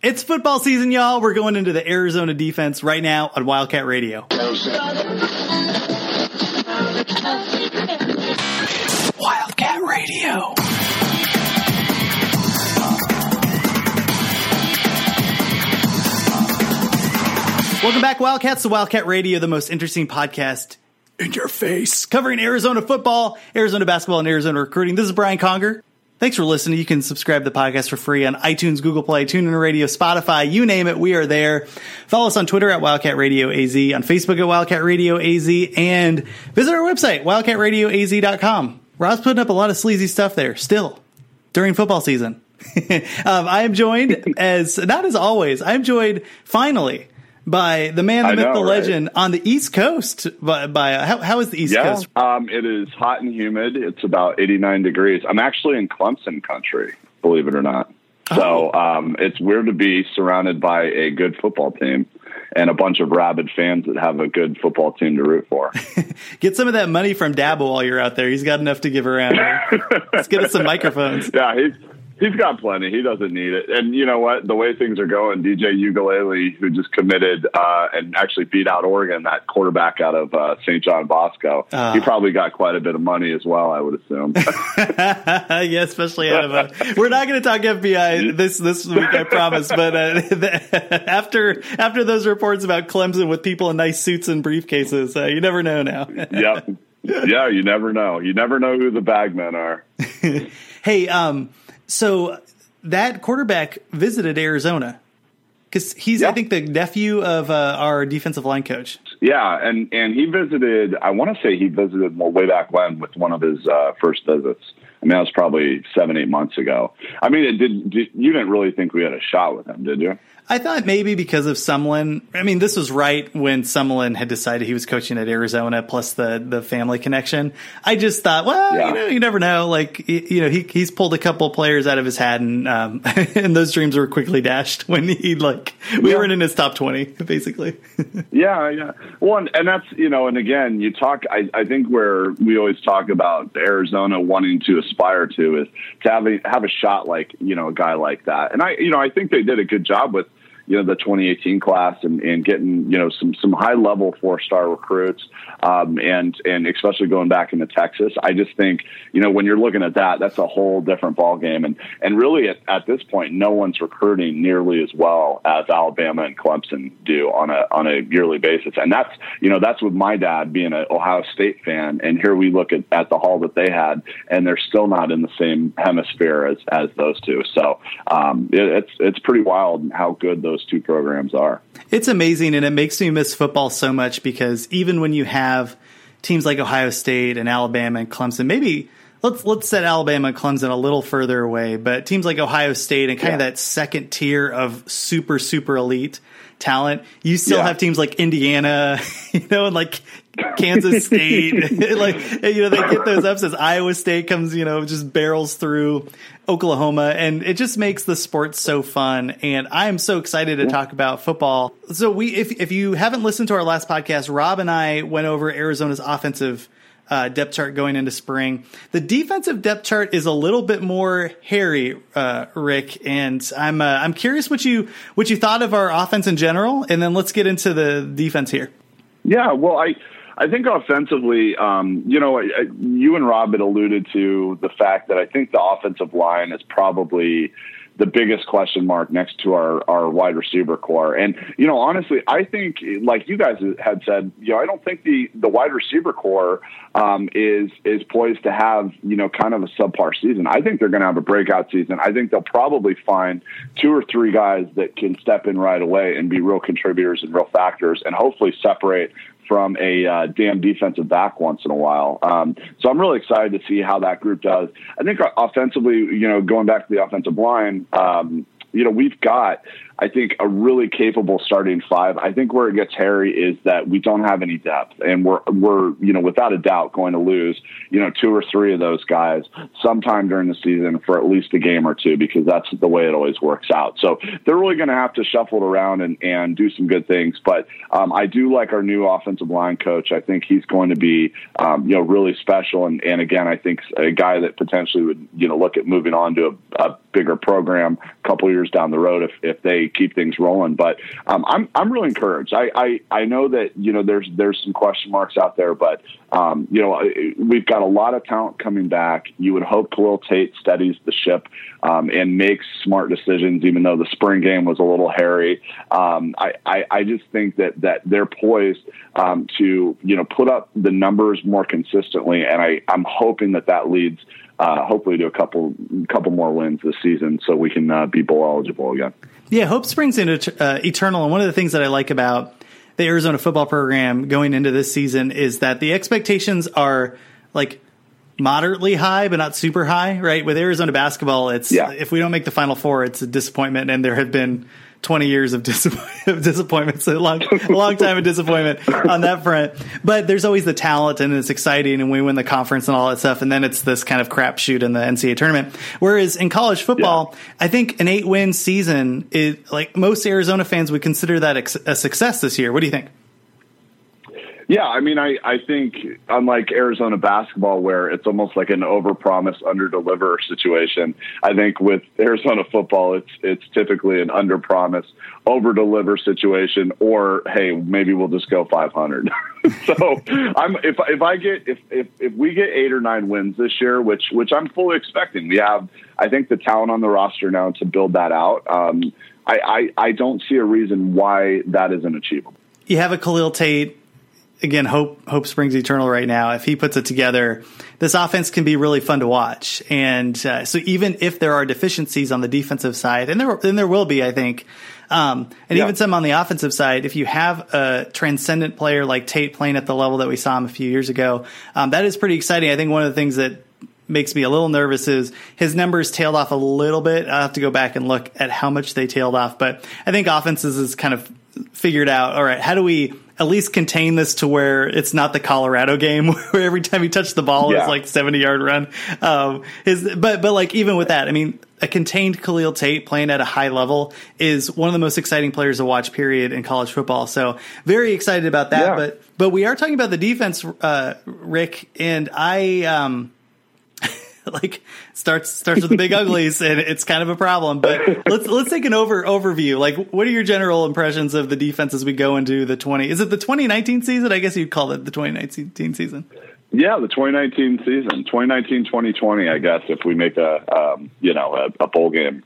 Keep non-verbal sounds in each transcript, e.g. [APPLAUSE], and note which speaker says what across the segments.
Speaker 1: It's football season, y'all. We're going into the Arizona defense right now on Wildcat Radio. Wildcat Radio. Welcome back, Wildcats, to Wildcat Radio, the most interesting podcast in your face, covering Arizona football, Arizona basketball, and Arizona recruiting. This is Brian Conger. Thanks for listening. You can subscribe to the podcast for free on iTunes, Google Play, TuneIn Radio, Spotify, you name it. We are there. Follow us on Twitter at Wildcat Radio AZ, on Facebook at Wildcat Radio AZ, and visit our website, wildcatradioaz.com. Rob's putting up a lot of sleazy stuff there still during football season. [LAUGHS] um, I am joined [LAUGHS] as, not as always, I'm joined finally by the man, the
Speaker 2: I
Speaker 1: myth,
Speaker 2: know,
Speaker 1: the
Speaker 2: right?
Speaker 1: legend on the East Coast. By, by uh, how, how is the East
Speaker 2: Yeah,
Speaker 1: Coast?
Speaker 2: um, it is hot and humid. It's about 89 degrees. I'm actually in Clemson country, believe it or not. So um, it's weird to be surrounded by a good football team and a bunch of rabid fans that have a good football team to root for. [LAUGHS]
Speaker 1: Get some of that money from Dabo while you're out there. He's got enough to give around. [LAUGHS] Let's get us some microphones.
Speaker 2: yeah, he's he's got plenty. He doesn't need it. And you know what? The way things are going, DJ Uiagalelei, who just committed uh, and actually beat out Oregon, that quarterback out of uh, St. John Bosco,
Speaker 1: Ah.
Speaker 2: he probably got quite a bit of money as well. I would assume. [LAUGHS]
Speaker 1: yeah, especially out of a. We're not going to talk FBI this this week, I promise. But uh, [LAUGHS] after after those reports about Clemson with people in nice suits and briefcases, uh, you never know now. [LAUGHS]
Speaker 2: yep. Yeah, you never know. You never know who the bagmen are.
Speaker 1: hey, um, so that quarterback visited Arizona because he's, I think, the nephew of uh, our defensive line coach.
Speaker 2: Yeah, and and he visited. I want to say he visited well, way back when with one of his uh, first visits. I mean, that was probably seven, eight months ago. I mean, it did, did. You didn't really think we had a shot with him, did you?
Speaker 1: I thought maybe because of Sumlin. I mean, this was right when Sumlin had decided he was coaching at Arizona, plus the the family connection. I just thought, well,
Speaker 2: Yeah.
Speaker 1: you know, you never know. Like, you know, he he's pulled a couple players out of his hat, and um, [LAUGHS] and those dreams were quickly dashed when he like we
Speaker 2: Yeah.
Speaker 1: weren't in his top twenty, basically. [LAUGHS]
Speaker 2: Yeah, yeah. Well, and, and that's you know, and again, you talk. I, I think where we always talk about Arizona wanting to aspire to is to have a have a shot like you know a guy like that. And I you know I think they did a good job with you know the 2018 class and, and getting you know some some high level four star recruits um, and and especially going back into Texas. I just think you know when you're looking at that, that's a whole different ball game. And and really at, at this point, no one's recruiting nearly as well as Alabama and Clemson do on a on a yearly basis. And that's you know that's with my dad being an Ohio State fan. And here we look at, at the haul that they had, and they're still not in the same hemisphere as as those two. So um, it, it's it's pretty wild how good those two programs are.
Speaker 1: It's amazing, and it makes me miss football so much because even when you have teams like Ohio State and Alabama and Clemson, maybe let's let's set Alabama and Clemson a little further away, but teams like Ohio State and kind of that second tier of super super elite talent, you still
Speaker 2: Yeah.
Speaker 1: have teams like Indiana, [LAUGHS] you know, and like Kansas [LAUGHS] State, [LAUGHS] like you know they get those upsets. Iowa State comes, you know, just barrels through Oklahoma, and it just makes the sport so fun. And I am so excited to talk about football. So we, if if you haven't listened to our last podcast, Rob and I went over Arizona's offensive. Uh, depth chart going into spring. The defensive depth chart is a little bit more hairy, uh, Rick, and I'm uh, I'm curious what you what you thought of our offense in general, and then let's get into the defense here.
Speaker 2: Yeah, well, I I think offensively, um, you know, I, I, you and Rob had alluded to the fact that I think the offensive line is probably the biggest question mark next to our, our wide receiver core. And, you know, honestly, I think, like you guys had said, you know, I don't think the, the wide receiver core um, is is poised to have, you know, kind of a subpar season. I think they're going to have a breakout season. I think they'll probably find two or three guys that can step in right away and be real contributors and real factors and hopefully separate from a uh, damn defensive back once in a while. Um, so I'm really excited to see how that group does. I think offensively, you know, going back to the offensive line, um, you know, we've got, I think, a really capable starting five. I think where it gets hairy is that we don't have any depth, and we're we're you know without a doubt going to lose you know two or three of those guys sometime during the season for at least a game or two because that's the way it always works out. So they're really going to have to shuffle it around and and do some good things. But um, I do like our new offensive line coach. I think he's going to be um, you know really special, and and again, I think a guy that potentially would you know look at moving on to a, a bigger program a couple years down the road if if they keep things rolling. But um, I'm I'm really encouraged. I, I I know that you know there's there's some question marks out there, but um, you know we've got a lot of talent coming back. You would hope Khalil Tate steadies the ship um, and makes smart decisions, even though the spring game was a little hairy. Um, I, I I just think that that they're poised um, to you know put up the numbers more consistently, and I I'm hoping that that leads uh, hopefully to a couple couple more wins this season, so we can uh, be bowl eligible again.
Speaker 1: Yeah, hope springs into uh, eternal, and one of the things that I like about the Arizona football program going into this season is that the expectations are like moderately high, but not super high. Right with Arizona basketball, it's yeah. if we don't make the Final Four, it's a disappointment, and there have been 20 years of, disappoint- [LAUGHS] of disappointment. So a long, a long time of disappointment on that front. But there's always the talent and it's exciting and we win the conference and all that stuff. And then it's this kind of crapshoot in the NCAA tournament. Whereas in college football, yeah. I think an eight win season is like most Arizona fans would consider that a success this year. What do you think?
Speaker 2: Yeah, I mean, I, I think unlike Arizona basketball, where it's almost like an overpromise, underdeliver situation, I think with Arizona football, it's it's typically an underpromise, overdeliver situation, or hey, maybe we'll just go 500. [LAUGHS] so I'm if if I get if, if if we get eight or nine wins this year, which which I'm fully expecting, we have I think the talent on the roster now to build that out. Um, I, I I don't see a reason why that isn't achievable.
Speaker 1: You have a Khalil Tate again, hope hope springs eternal right now. If he puts it together, this offense can be really fun to watch. And uh, so, even if there are deficiencies on the defensive side, and there and there will be, I think, um, and yeah. even some on the offensive side, if you have a transcendent player like Tate playing at the level that we saw him a few years ago, um, that is pretty exciting. I think one of the things that makes me a little nervous is his numbers tailed off a little bit. I'll have to go back and look at how much they tailed off, but I think offenses is kind of figured out. All right, how do we at least contain this to where it's not the Colorado game [LAUGHS] where every time he touched the ball yeah. it's like 70 yard run. Um, his, but, but like even with that, I mean, a contained Khalil Tate playing at a high level is one of the most exciting players to watch period in college football. So very excited about that. Yeah. But, but we are talking about the defense, uh, Rick, and I, um, [LAUGHS] like starts starts with the big uglies and it's kind of a problem. But let's let's take an over overview. Like, what are your general impressions of the defense as we go into the twenty? Is it the twenty nineteen season? I guess you'd call it the twenty nineteen season.
Speaker 2: Yeah, the 2019 season, 2019, 2020, I guess, if we make a, um, you know, a, a bowl game.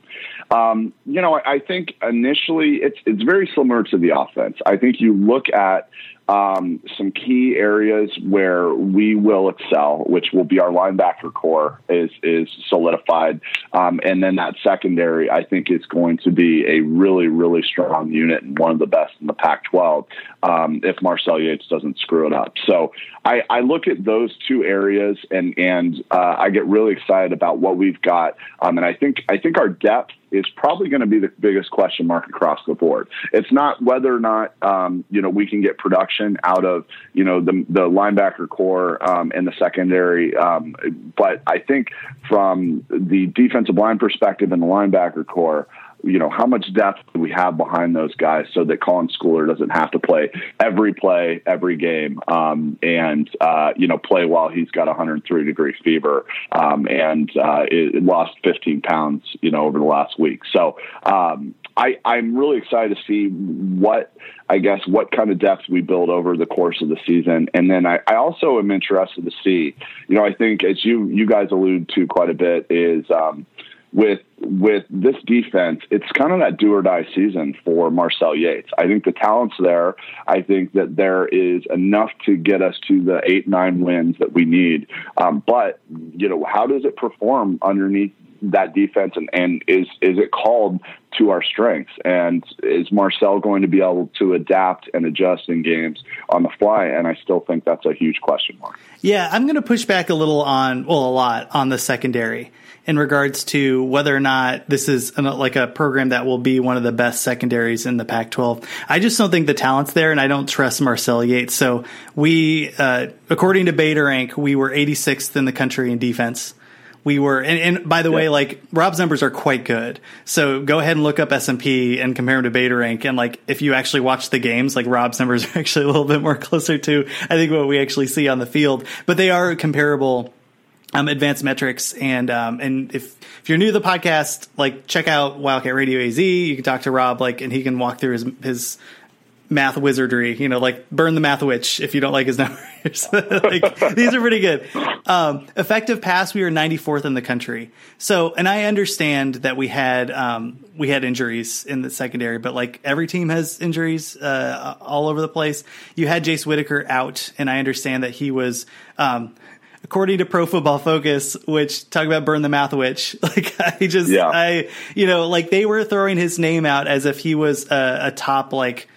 Speaker 2: Um, you know, I, I think initially it's, it's very similar to the offense. I think you look at, um, some key areas where we will excel, which will be our linebacker core, is is solidified, um, and then that secondary, I think, is going to be a really really strong unit and one of the best in the Pac-12 um, if Marcel Yates doesn't screw it up. So I, I look at those two areas and and uh, I get really excited about what we've got, um, and I think I think our depth is probably going to be the biggest question mark across the board. It's not whether or not um, you know we can get production out of you know the the linebacker core um, and the secondary, um, but I think from the defensive line perspective and the linebacker core you know, how much depth do we have behind those guys so that Colin Schooler doesn't have to play every play, every game, um, and, uh, you know, play while he's got 103 degree fever um, and uh, it, it lost 15 pounds, you know, over the last week. So um, I, I'm really excited to see what, I guess, what kind of depth we build over the course of the season. And then I, I also am interested to see, you know, I think as you, you guys allude to quite a bit is, um, with with this defense, it's kind of that do or die season for Marcel Yates. I think the talent's there. I think that there is enough to get us to the eight nine wins that we need. Um, but you know, how does it perform underneath that defense and, and is is it called to our strengths and is Marcel going to be able to adapt and adjust in games on the fly and I still think that's a huge question mark.
Speaker 1: Yeah, I'm going to push back a little on well a lot on the secondary in regards to whether or not this is an, like a program that will be one of the best secondaries in the Pac-12. I just don't think the talent's there, and I don't trust Marcel Yates. So we, uh, according to Beta Rank, we were 86th in the country in defense. We were, and, and by the yeah. way, like Rob's numbers are quite good. So go ahead and look up S and P and compare them to Beta Rank. And like, if you actually watch the games, like Rob's numbers [LAUGHS] are actually a little bit more closer to, I think, what we actually see on the field. But they are comparable um, advanced metrics. And um, and if if you're new to the podcast, like check out Wildcat Radio AZ. You can talk to Rob, like, and he can walk through his his math wizardry. You know, like burn the math witch if you don't like his [LAUGHS] numbers. [LAUGHS] like these are pretty good. Um, effective pass, we were 94th in the country. So, and I understand that we had um, we had injuries in the secondary, but like every team has injuries uh, all over the place. You had Jace Whitaker out, and I understand that he was. Um, according to Pro Football Focus, which talk about burn the math witch. [LAUGHS] Like I just, yeah. I, you know, like they were throwing his name out as if he was a, a top like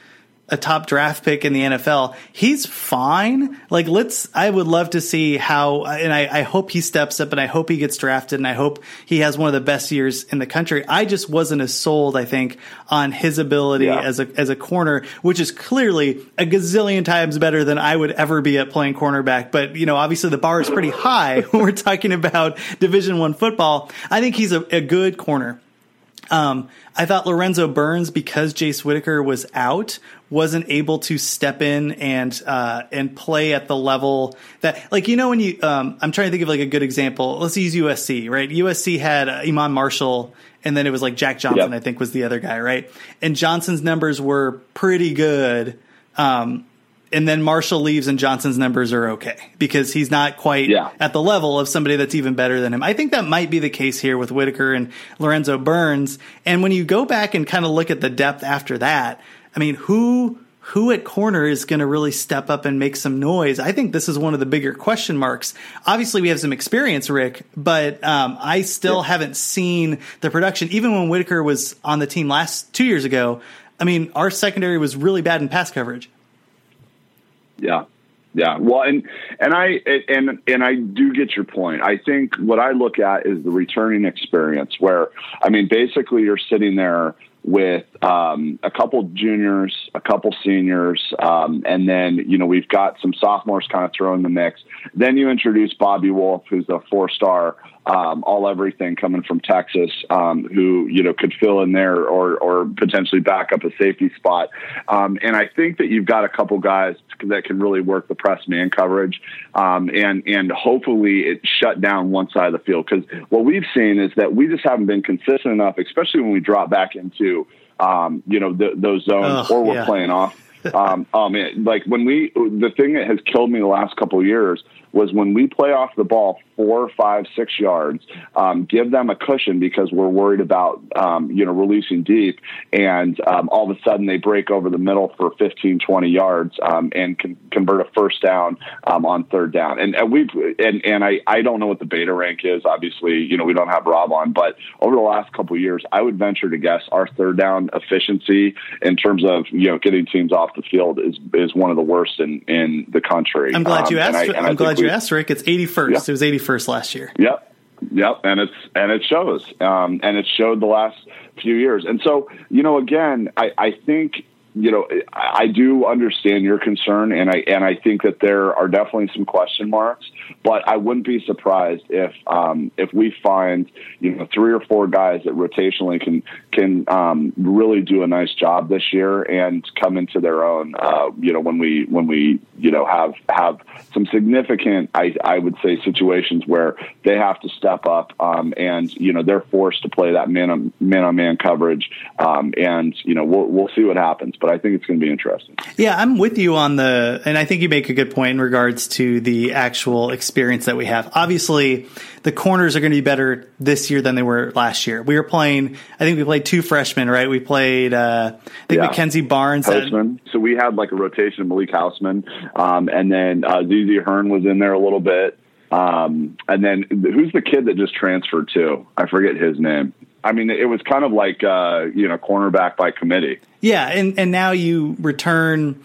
Speaker 1: a top draft pick in the NFL. He's fine. Like, let's, I would love to see how, and I, I, hope he steps up and I hope he gets drafted and I hope he has one of the best years in the country. I just wasn't as sold, I think, on his ability yeah. as a, as a corner, which is clearly a gazillion times better than I would ever be at playing cornerback. But, you know, obviously the bar is pretty [LAUGHS] high when we're talking about division one football. I think he's a, a good corner. Um, I thought Lorenzo Burns, because Jace Whitaker was out, wasn't able to step in and uh, and play at the level that, like, you know, when you, um, I'm trying to think of like a good example. Let's use USC, right? USC had uh, Iman Marshall, and then it was like Jack Johnson, yep. I think, was the other guy, right? And Johnson's numbers were pretty good. Um, and then Marshall leaves and Johnson's numbers are okay because he's not quite yeah. at the level of somebody that's even better than him. I think that might be the case here with Whitaker and Lorenzo Burns. And when you go back and kind of look at the depth after that, I mean, who who at corner is going to really step up and make some noise? I think this is one of the bigger question marks. Obviously, we have some experience, Rick, but um, I still yeah. haven't seen the production. Even when Whitaker was on the team last two years ago, I mean, our secondary was really bad in pass coverage.
Speaker 2: Yeah. Yeah. Well, and, and I, and, and I do get your point. I think what I look at is the returning experience where, I mean, basically you're sitting there with um, a couple juniors, a couple seniors, um, and then you know we've got some sophomores kind of thrown in the mix. Then you introduce Bobby Wolf, who's a four-star um, all everything coming from Texas, um, who you know could fill in there or or potentially back up a safety spot. Um, and I think that you've got a couple guys that can really work the press man coverage, um, and and hopefully it shut down one side of the field because what we've seen is that we just haven't been consistent enough, especially when we drop back into um, you know the, those zones or we're yeah. playing off. um, oh man, like when we, the thing that has killed me the last couple of years was when we play off the ball four, five, six yards, um, give them a cushion because we're worried about, um, you know, releasing deep. And um, all of a sudden they break over the middle for 15, 20 yards um, and can convert a first down um, on third down. And, and we've, and, and I, I don't know what the beta rank is. Obviously, you know, we don't have Rob on, but over the last couple of years, I would venture to guess our third down efficiency in terms of, you know, getting teams off the field is, is one of the worst in, in the country.
Speaker 1: I'm glad you um, asked. I, I'm glad you asked, Rick. It's 81st. Yeah. It was 81st last year.
Speaker 2: Yep. Yep, and it's and it shows, um, and it showed the last few years. And so, you know, again, I, I think you know, I do understand your concern, and I and I think that there are definitely some question marks. But I wouldn't be surprised if um, if we find you know three or four guys that rotationally can can um, really do a nice job this year and come into their own. Uh, you know, when we when we you know have have some significant, I I would say situations where they have to step up, um, and you know they're forced to play that man on man on man coverage, um, and you know we'll we'll see what happens. But but I think it's going to be interesting.
Speaker 1: Yeah, I'm with you on the, and I think you make a good point in regards to the actual experience that we have. Obviously, the corners are going to be better this year than they were last year. We were playing, I think we played two freshmen, right? We played, uh, I think yeah. McKenzie Barnes.
Speaker 2: Hausman. so we had like a rotation of Malik Hausman, um, and then uh, Hearn was in there a little bit. Um, and then who's the kid that just transferred to? I forget his name. I mean, it was kind of like uh, you know cornerback by committee.
Speaker 1: Yeah, and and now you return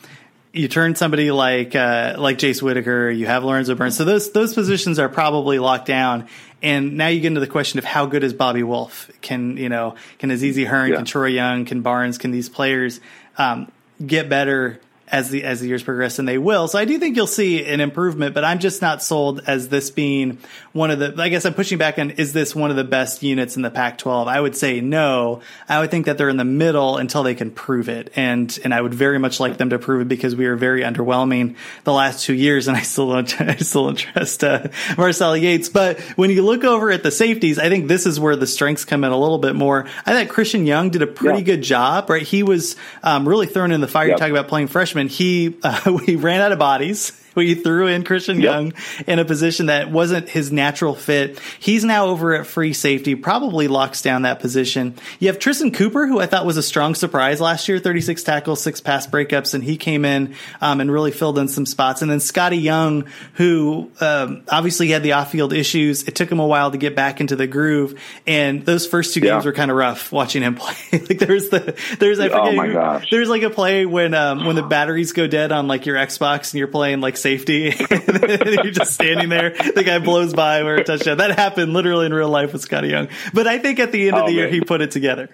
Speaker 1: you turn somebody like uh, like Jace Whitaker, you have Lorenzo Burns, so those those positions are probably locked down. And now you get into the question of how good is Bobby Wolf? Can you know? Can Azizi Hearn? Yeah. Can Troy Young? Can Barnes? Can these players um, get better as the as the years progress, and they will. So I do think you'll see an improvement, but I'm just not sold as this being one of the. I guess I'm pushing back on is this one of the best units in the Pac-12? I would say no. I would think that they're in the middle until they can prove it, and and I would very much like them to prove it because we are very underwhelming the last two years, and I still don't [LAUGHS] I still don't trust uh, Marcel Yates. But when you look over at the safeties, I think this is where the strengths come in a little bit more. I thought Christian Young did a pretty yeah. good job, right? He was um, really thrown in the fire. Yep. You talk about playing freshman. And he uh, [LAUGHS] we ran out of bodies [LAUGHS] we threw in Christian yep. Young in a position that wasn't his natural fit. He's now over at free safety, probably locks down that position. You have Tristan Cooper, who I thought was a strong surprise last year, 36 tackles, six pass breakups, and he came in um, and really filled in some spots. And then Scotty Young, who um, obviously had the off field issues. It took him a while to get back into the groove, and those first two games were kind of rough watching him [LAUGHS] play. like there's the there's I forget oh my gosh. there's like a play when um, when the batteries go dead on like your Xbox and you're playing like safety. [LAUGHS] you're just standing there. The guy blows by where a touchdown. That happened literally in real life with Scotty Young. But I think at the end of oh, the man. year, he put it together.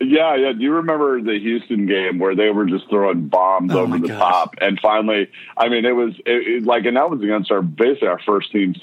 Speaker 2: Yeah, yeah. Do you remember the Houston game where they were just throwing bombs oh over the gosh. top? And finally, I mean, it was it, it, like, and that was against our basically our first team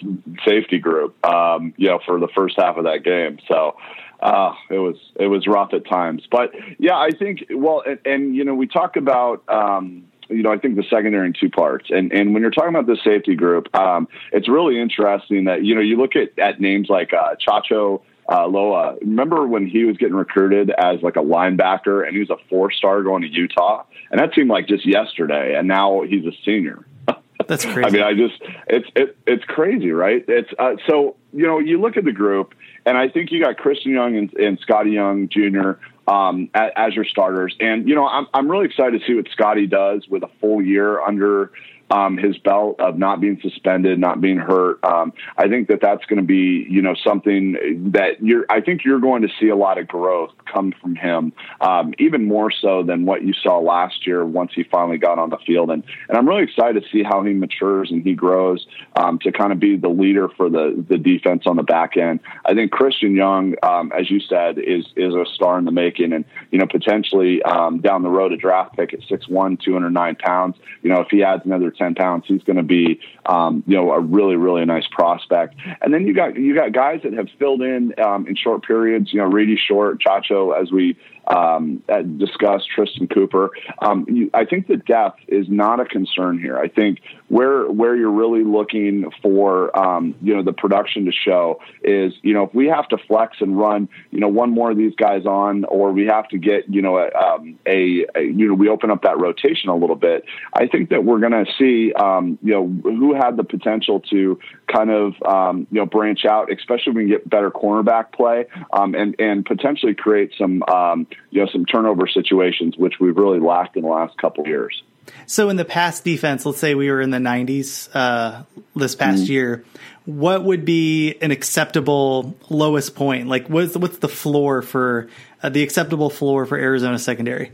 Speaker 2: safety group, um, you know, for the first half of that game. So, uh, it was it was rough at times. But yeah, I think well, and, and you know, we talk about. Um, you know, I think the secondary in two parts. And and when you're talking about the safety group, um, it's really interesting that you know you look at at names like uh, Chacho uh, Loa. Remember when he was getting recruited as like a linebacker and he was a four star going to Utah, and that seemed like just yesterday, and now he's a senior. [LAUGHS]
Speaker 1: That's crazy.
Speaker 2: I mean, I just it's it, it's crazy, right? It's uh, so you know you look at the group, and I think you got Christian Young and, and Scotty Young Jr um, as your starters. And you know, I'm I'm really excited to see what Scotty does with a full year under um, his belt of not being suspended, not being hurt. Um, I think that that's going to be, you know, something that you're. I think you're going to see a lot of growth come from him, um, even more so than what you saw last year once he finally got on the field. And and I'm really excited to see how he matures and he grows um, to kind of be the leader for the the defense on the back end. I think Christian Young, um, as you said, is is a star in the making, and you know, potentially um, down the road a draft pick at 6'1", 209 pounds. You know, if he adds another 10 pounds, he's going to be, um, you know, a really, really nice prospect. And then you got, you got guys that have filled in, um, in short periods, you know, Rhedi Short, Chacho, as we, um, discussed Tristan Cooper. Um, you, I think the depth is not a concern here. I think where where you're really looking for um, you know the production to show is you know if we have to flex and run you know one more of these guys on, or we have to get you know a, um, a, a you know we open up that rotation a little bit. I think that we're going to see um, you know who had the potential to kind of um, you know branch out, especially when we get better cornerback play um, and and potentially create some um, you know some turnover situations, which we've really lacked in the last couple of years.
Speaker 1: So in the past defense, let's say we were in the 90s uh, this past mm-hmm. year, what would be an acceptable lowest point? Like what's what's the floor for uh, the acceptable floor for Arizona secondary?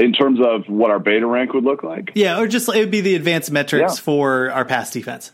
Speaker 2: In terms of what our beta rank would look like?
Speaker 1: Yeah, or just it would be the advanced metrics yeah. for our past defense.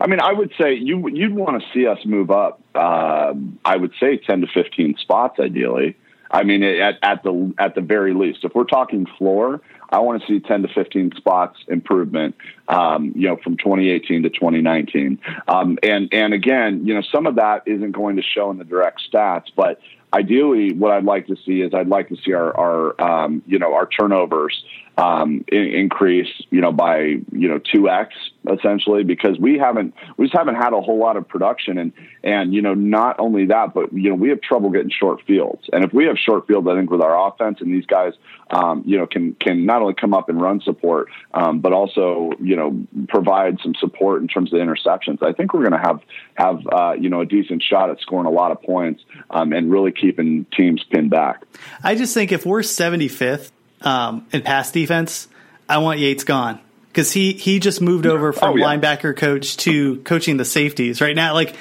Speaker 2: I mean, I would say you you'd want to see us move up. Uh, I would say ten to fifteen spots, ideally. I mean, at, at the at the very least, if we're talking floor, I want to see 10 to 15 spots improvement, um, you know, from 2018 to 2019. Um, and and again, you know, some of that isn't going to show in the direct stats, but ideally, what I'd like to see is I'd like to see our, our um, you know, our turnovers um, in, increase, you know, by you know two x essentially because we haven't we just haven't had a whole lot of production. And and you know not only that but you know we have trouble getting short fields. And if we have short fields I think with our offense and these guys um, you know can can not only come up and run support um, but also you know provide some support in terms of interceptions. I think we're going to have have uh, you know a decent shot at scoring a lot of points um, and really keeping teams pinned back.
Speaker 1: I just think if we're 75th um, in pass defense, I want Yates gone because he he just moved over from oh, yeah. linebacker coach to coaching the safeties right now. Like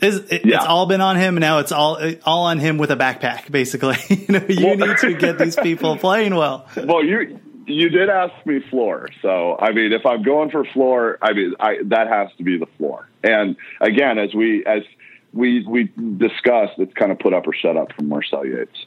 Speaker 1: it's, it, yeah. it's all been on him. And now it's all all on him with a backpack. Basically, [LAUGHS] you know, you well, need to get these [LAUGHS] people playing well.
Speaker 2: Well, you you did ask me floor, so I mean, if I'm going for floor, I mean, I, that has to be the floor. And again, as we as we we discussed, it's kind of put up or shut up from Marcel Yates.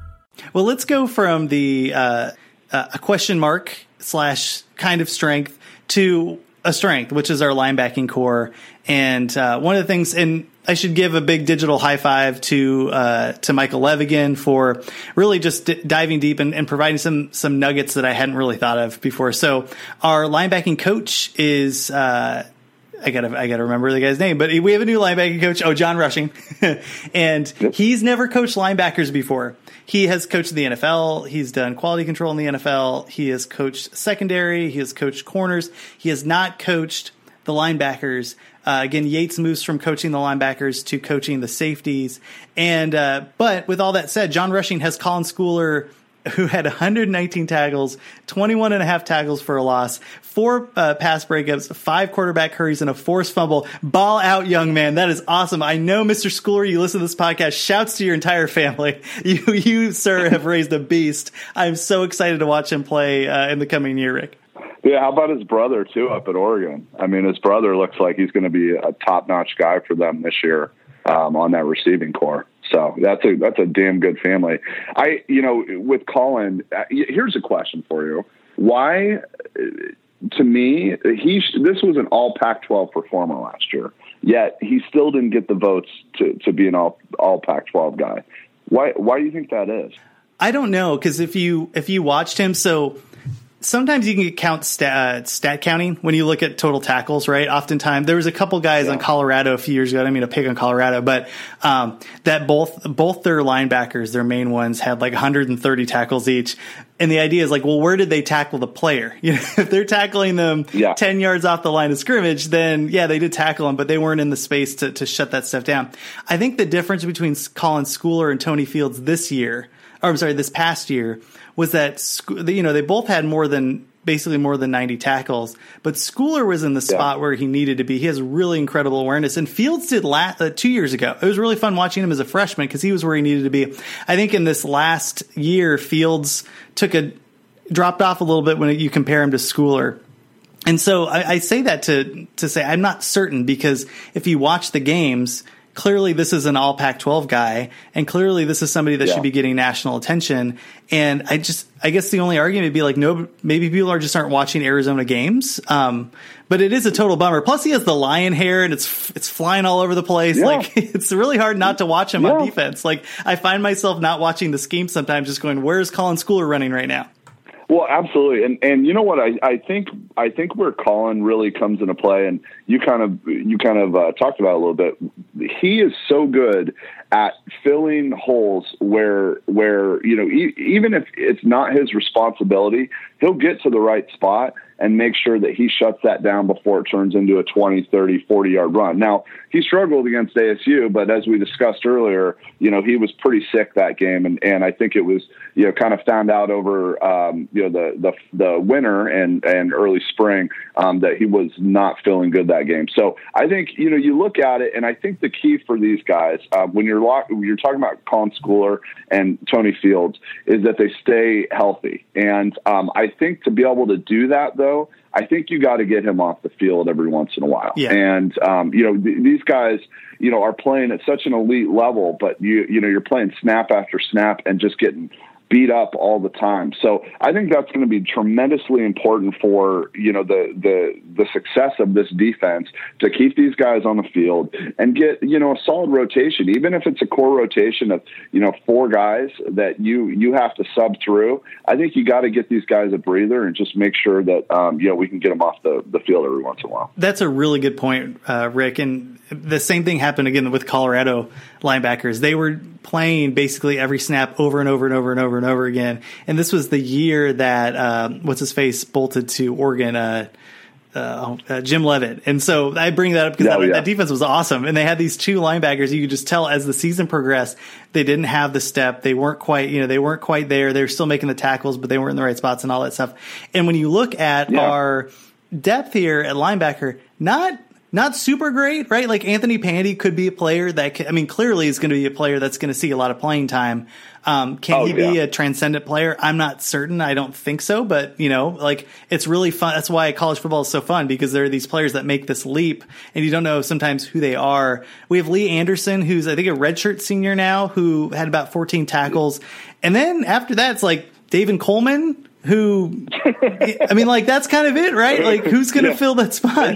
Speaker 1: Well, let's go from the uh, uh, a question mark slash kind of strength to a strength, which is our linebacking core. And uh, one of the things, and I should give a big digital high five to uh, to Michael Lev again for really just d- diving deep and, and, providing some some nuggets that I hadn't really thought of before. So our linebacking coach is. Uh, I gotta, I gotta remember the guy's name, but we have a new linebacking coach. Oh, John Rushing, [LAUGHS] and yep. he's never coached linebackers before. He has coached the NFL. He's done quality control in the NFL. He has coached secondary. He has coached corners. He has not coached the linebackers. Uh, again, Yates moves from coaching the linebackers to coaching the safeties. And uh, but with all that said, John Rushing has Colin Schooler who had 119 tackles, 21 and a half tackles for a loss, four uh, pass breakups, five quarterback hurries, and a forced fumble. Ball out, young man. That is awesome. I know, Mr. Schooler, you listen to this podcast. Shouts to your entire family. [LAUGHS] You, you, sir, have raised a beast. I'm so excited to watch him play uh, in the coming year, Rick.
Speaker 2: Yeah, how about his brother too up at Oregon? I mean, his brother looks like he's going to be a top-notch guy for them this year um, on that receiving core. So that's a that's a damn good family. I you know with Colin, uh, here's a question for you: Why, uh, to me, he this was an All Pac-12 performer last year, yet he still didn't get the votes to to be an All All Pac-12 guy. Why why do you think that is?
Speaker 1: I don't know because if you if you watched him, so sometimes you can get count stat, uh, stat, counting when you look at total tackles, right? Oftentimes there was a couple guys yeah. on Colorado a few years ago. I mean, a pick on Colorado, but um, that both both their linebackers, their main ones, had like 130 tackles each. And the idea is like, well, where did they tackle the player? [LAUGHS] You know, if they're tackling them yeah. 10 yards off the line of scrimmage, then yeah, they did tackle them, but they weren't in the space to, to shut that stuff down. I think the difference between Colin Schooler and Tony Fields this year, or I'm sorry, this past year was that you know they both had more than basically more than 90 tackles, but Schooler was in the spot yeah. where he needed to be. He has really incredible awareness, and Fields did last, uh, two years ago. It was really fun watching him as a freshman because he was where he needed to be. I think in this last year, Fields took a dropped off a little bit when you compare him to Schooler. And so I, I say that to to say I'm not certain because if you watch the games clearly this is an all Pac 12 guy, and clearly this is somebody that yeah. should be getting national attention. And I just, I guess the only argument would be like, no, maybe people are just aren't watching Arizona games. Um, but it is a total bummer. Plus, he has the lion hair and it's it's flying all over the place. Yeah. Like [LAUGHS] it's really hard not to watch him yeah. on defense. Like I find myself not watching the scheme sometimes, just going, "Where's Colin Schooler running right now?"
Speaker 2: Well, absolutely, and and you know what I, I think I think where Colin really comes into play, and you kind of you kind of uh, talked about a little bit. He is so good at filling holes where where you know e- even if it's not his responsibility, he'll get to the right spot and make sure that he shuts that down before it turns into a 20, 30, 40 yard run. Now, he struggled against ASU, but as we discussed earlier, you know, he was pretty sick that game. And, and I think it was, you know, kind of found out over, um, you know, the, the, the winter and, and early spring um, that he was not feeling good that game. So I think, you know, you look at it and I think the key for these guys, uh, when you're lock, when you're talking about Colin Schooler and Tony Fields is that they stay healthy. And um, I think to be able to do that though, I think you got to get him off the field every once in a while.
Speaker 1: Yeah.
Speaker 2: And um, you know, th- these guys, you know, are playing at such an elite level, but you you know, you're playing snap after snap and just getting beat up all the time. So I think that's going to be tremendously important for you know the the the success of this defense to keep these guys on the field and get you know a solid rotation, even if it's a core rotation of you know four guys that you you have to sub through. I think you got to get these guys a breather and just make sure that um, you know we can get them off the the field every once in a while.
Speaker 1: That's a really good point, uh, Rick. And the same thing happened again with Colorado linebackers. They were playing basically every snap over and over and over and over and over again. And this was the year that uh, what's his face bolted to Oregon. Uh, uh, uh, Jim Leavitt. And so I bring that up because
Speaker 2: Oh,
Speaker 1: that,
Speaker 2: yeah.
Speaker 1: that defense was awesome. And they had these two linebackers. You could just tell as the season progressed, they didn't have the step. They weren't quite, you know, they weren't quite there. They were still making the tackles, but they weren't in the right spots and all that stuff. And when you look at
Speaker 2: Yeah.
Speaker 1: our depth here at linebacker, not not super great, right? Like Anthony Pandy could be a player that can, I mean, clearly is going to be a player that's going to see a lot of playing time. Um, can
Speaker 2: Oh,
Speaker 1: he be a transcendent player? I'm not certain. I don't think so, but you know, like it's really fun. That's why college football is so fun because there are these players that make this leap and you don't know sometimes who they are. We have Lee Anderson, who's I think a redshirt senior now, who had about 14 tackles. And then after that, it's like David Coleman, who, [LAUGHS] I mean, like that's kind of it, right? Like who's going to
Speaker 2: Yeah.
Speaker 1: fill that spot?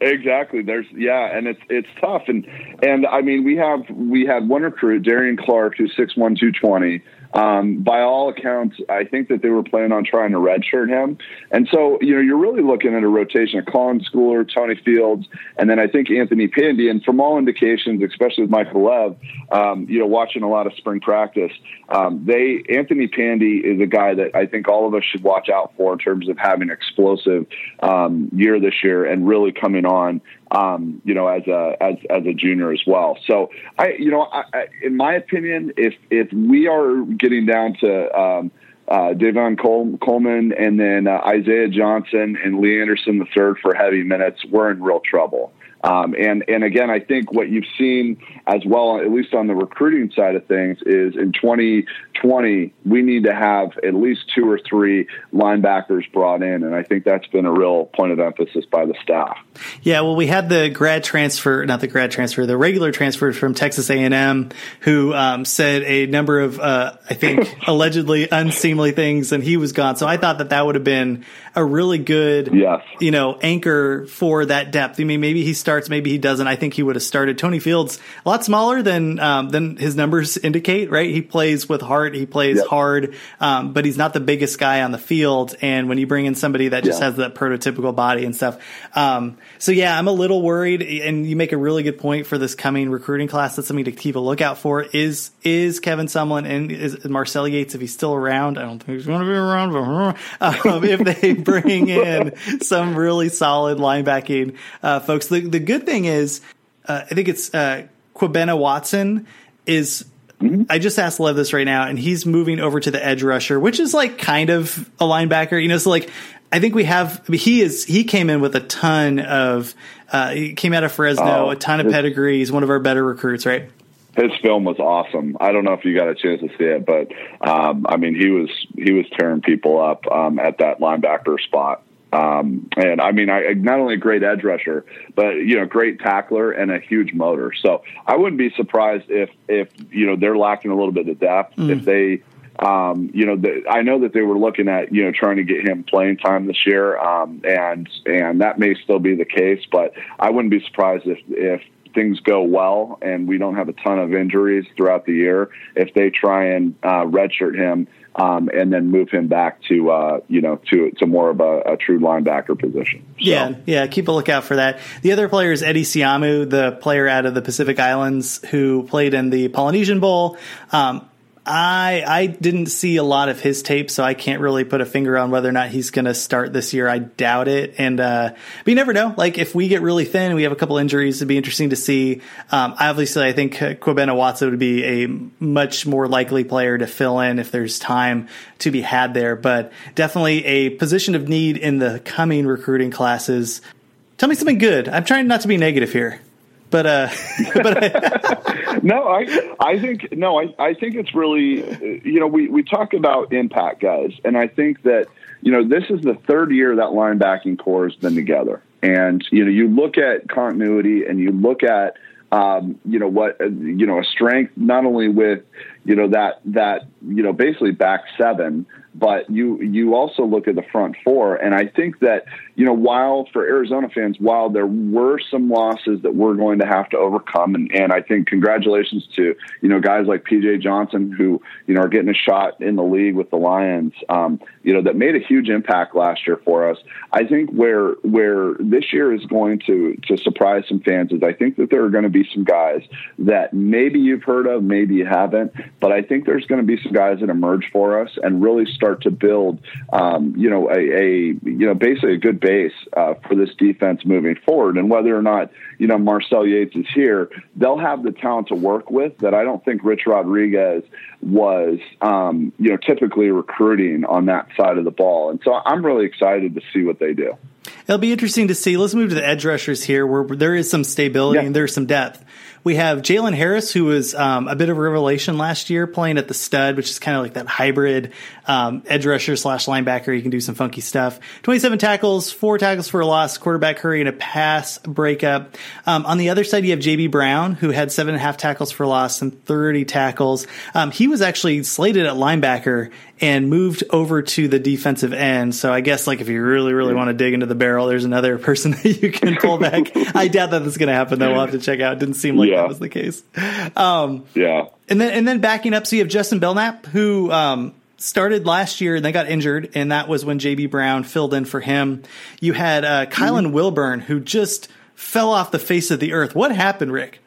Speaker 2: Exactly. There's yeah, and it's it's tough, and and I mean we have we had one recruit, Darian Clark, who's six one two twenty. Um, by all accounts, I think that they were planning on trying to redshirt him, and so you know you're really looking at a rotation of Colin Schooler, Tony Fields, and then I think Anthony Pandy. And from all indications, especially with Michael Lev, um, you know watching a lot of spring practice, um, they Anthony Pandy is a guy that I think all of us should watch out for in terms of having explosive um, year this year and really coming on um, you know, as a as as a junior as well. So I, you know, I, I, in my opinion, if if we are getting down to um, uh, Davon Col- Coleman and then uh, Isaiah Johnson and Lee Anderson the third for heavy minutes, we're in real trouble. Um, and and again, I think what you've seen as well, at least on the recruiting side of things, is in 2020 we need to have at least two or three linebackers brought in, and I think that's been a real point of emphasis by the staff.
Speaker 1: Yeah, well, we had the grad transfer, not the grad transfer, the regular transfer from Texas A&M, who um, said a number of, uh, I think, [LAUGHS] allegedly unseemly things, and he was gone. So I thought that that would have been a really good,
Speaker 2: Yes.
Speaker 1: you know, anchor for that depth. I mean, maybe he starts, maybe he doesn't. I think he would have started. Tony Fields, a lot smaller than um, than his numbers indicate, right? He plays with heart, he plays
Speaker 2: Yep.
Speaker 1: hard, um, but he's not the biggest guy on the field. And when you bring in somebody that just
Speaker 2: Yeah.
Speaker 1: has that prototypical body and stuff, um, so yeah, I'm a little worried. And you make a really good point for this coming recruiting class. That's something to keep a lookout for. Is is Kevin Sumlin and is Marcel Yates if he's still around? I don't think he's going to be around. But [LAUGHS] um, if they bring in some really solid linebacking uh, folks, the the good thing is, uh, I think it's uh, Kwabena Watson is. I just asked Lev this right now, and he's moving over to the edge rusher, which is like kind of a linebacker. You know, so like I think we have. I mean, he is. He came in with a ton of. Uh, he came out of Fresno,
Speaker 2: Oh,
Speaker 1: a ton of
Speaker 2: his-
Speaker 1: pedigree. He's one of our better recruits, right?
Speaker 2: his film was awesome. I don't know if you got a chance to see it, but um, I mean, he was he was tearing people up um, at that linebacker spot. Um, and I mean, I not only a great edge rusher, but you know, great tackler and a huge motor. So I wouldn't be surprised if if you know they're lacking a little bit of depth if they. Um, you know, the, I know that they were looking at you know trying to get him playing time this year, um, and and that may still be the case. But I wouldn't be surprised if if things go well and we don't have a ton of injuries throughout the year, if they try and uh, redshirt him um, and then move him back to uh, you know to to more of a, a true linebacker position. So,
Speaker 1: Yeah, yeah. Keep a lookout for that. The other player is Eddie Siamu, the player out of the Pacific Islands who played in the Polynesian Bowl. Um, I I didn't see a lot of his tape, so I can't really put a finger on whether or not he's going to start this year. I doubt it, and uh, but you never know. Like if we get really thin, we have a couple injuries. It'd be interesting to see. Um, obviously, I think uh, Kwabena Watson would be a much more likely player to fill in if there's time to be had there. But definitely a position of need in the coming recruiting classes. Tell me something good. I'm trying not to be negative here, but uh, [LAUGHS] but I,
Speaker 2: No, I I think no, I, I think it's really you know we we talk about impact guys, and I think that you know this is the third year that linebacking core has been together, and you know you look at continuity and you look at um, you know what you know a strength not only with you know that that you know basically back seven but you you also look at the front four and i think that you know while for arizona fans while there were some losses that we're going to have to overcome and, and i think congratulations to you know guys like pj johnson who you know are getting a shot in the league with the lions um, you know that made a huge impact last year for us. I think where where this year is going to to surprise some fans is i think that there are going to be some guys that maybe you've heard of maybe you haven't but i think there's going to be some guys that emerge for us and really start start to build, um, you know, a, a, you know basically a good base uh, for this defense moving forward. And whether or not you know Marcel Yates is here, they'll have the talent to work with that. I don't think Rich Rodriguez was, um, you know, typically recruiting on that side of the ball. And so I'm really excited to see what they do.
Speaker 1: It'll be interesting to see. Let's move to the edge rushers here, where there is some stability yeah. and there's some depth. We have Jalen Harris, who was um, a bit of a revelation last year, playing at the stud, which is kind of like that hybrid um, edge rusher slash linebacker. You can do some funky stuff. 27 tackles, four tackles for a loss, quarterback hurry, and a pass breakup. Um, on the other side, you have JB Brown, who had seven and a half tackles for loss and 30 tackles. Um, he was actually slated at linebacker and moved over to the defensive end. So I guess like if you really, really want to dig into the barrel, there's another [LAUGHS] person that you can pull back. [LAUGHS] I doubt that that's going to happen though. We'll have to check out. It didn't seem like yeah. that was the case.
Speaker 2: Um, yeah.
Speaker 1: And then, and then backing up, so you have Justin Belknap who, um, started last year and they got injured, and that was when JB Brown filled in for him. You had uh, Kylan mm-hmm. Wilborn, who just fell off the face of the earth. What happened, Rick?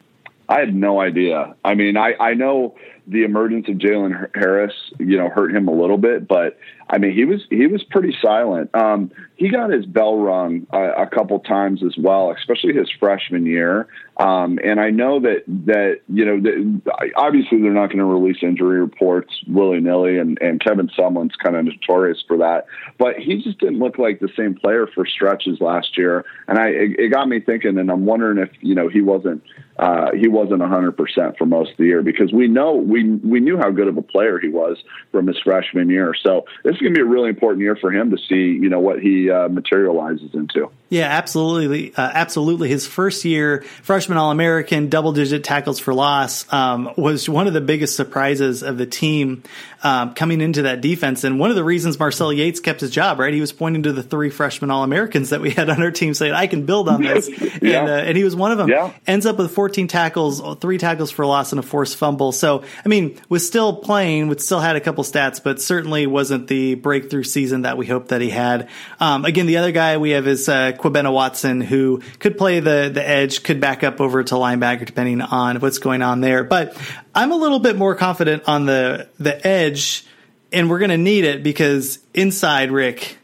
Speaker 2: I had no idea. I mean, I, I know the emergence of Jalen Harris, you know, hurt him a little bit, but I mean, he was he was pretty silent. Um, he got his bell rung a, a couple times as well, especially his freshman year. Um, and I know that that you know that obviously they're not going to release injury reports willy nilly, and, and Kevin Sumlin's kind of notorious for that. But he just didn't look like the same player for stretches last year, and I it, it got me thinking, and I'm wondering if you know he wasn't uh, he wasn't 100% for most of the year because we know we we knew how good of a player he was from his freshman year. So this is going to be a really important year for him to see you know what he uh, materializes into.
Speaker 1: Yeah, absolutely, uh, absolutely. His first year, freshman All American, double digit tackles for loss, um, was one of the biggest surprises of the team um, coming into that defense. And one of the reasons Marcel Yates kept his job, right? He was pointing to the three freshman All Americans that we had on our team, saying, "I can build on this," [LAUGHS] yeah. and, uh, and he was one of them. Yeah. Ends up with 14 tackles, three tackles for loss, and a forced fumble. So, I mean, was still playing, was still had a couple stats, but certainly wasn't the breakthrough season that we hope that he had. Um, again, the other guy we have is. Uh, Kwabena Watson, who could play the the edge, could back up over to linebacker depending on what's going on there. But I'm a little bit more confident on the the edge, and we're going to need it because inside, Rick,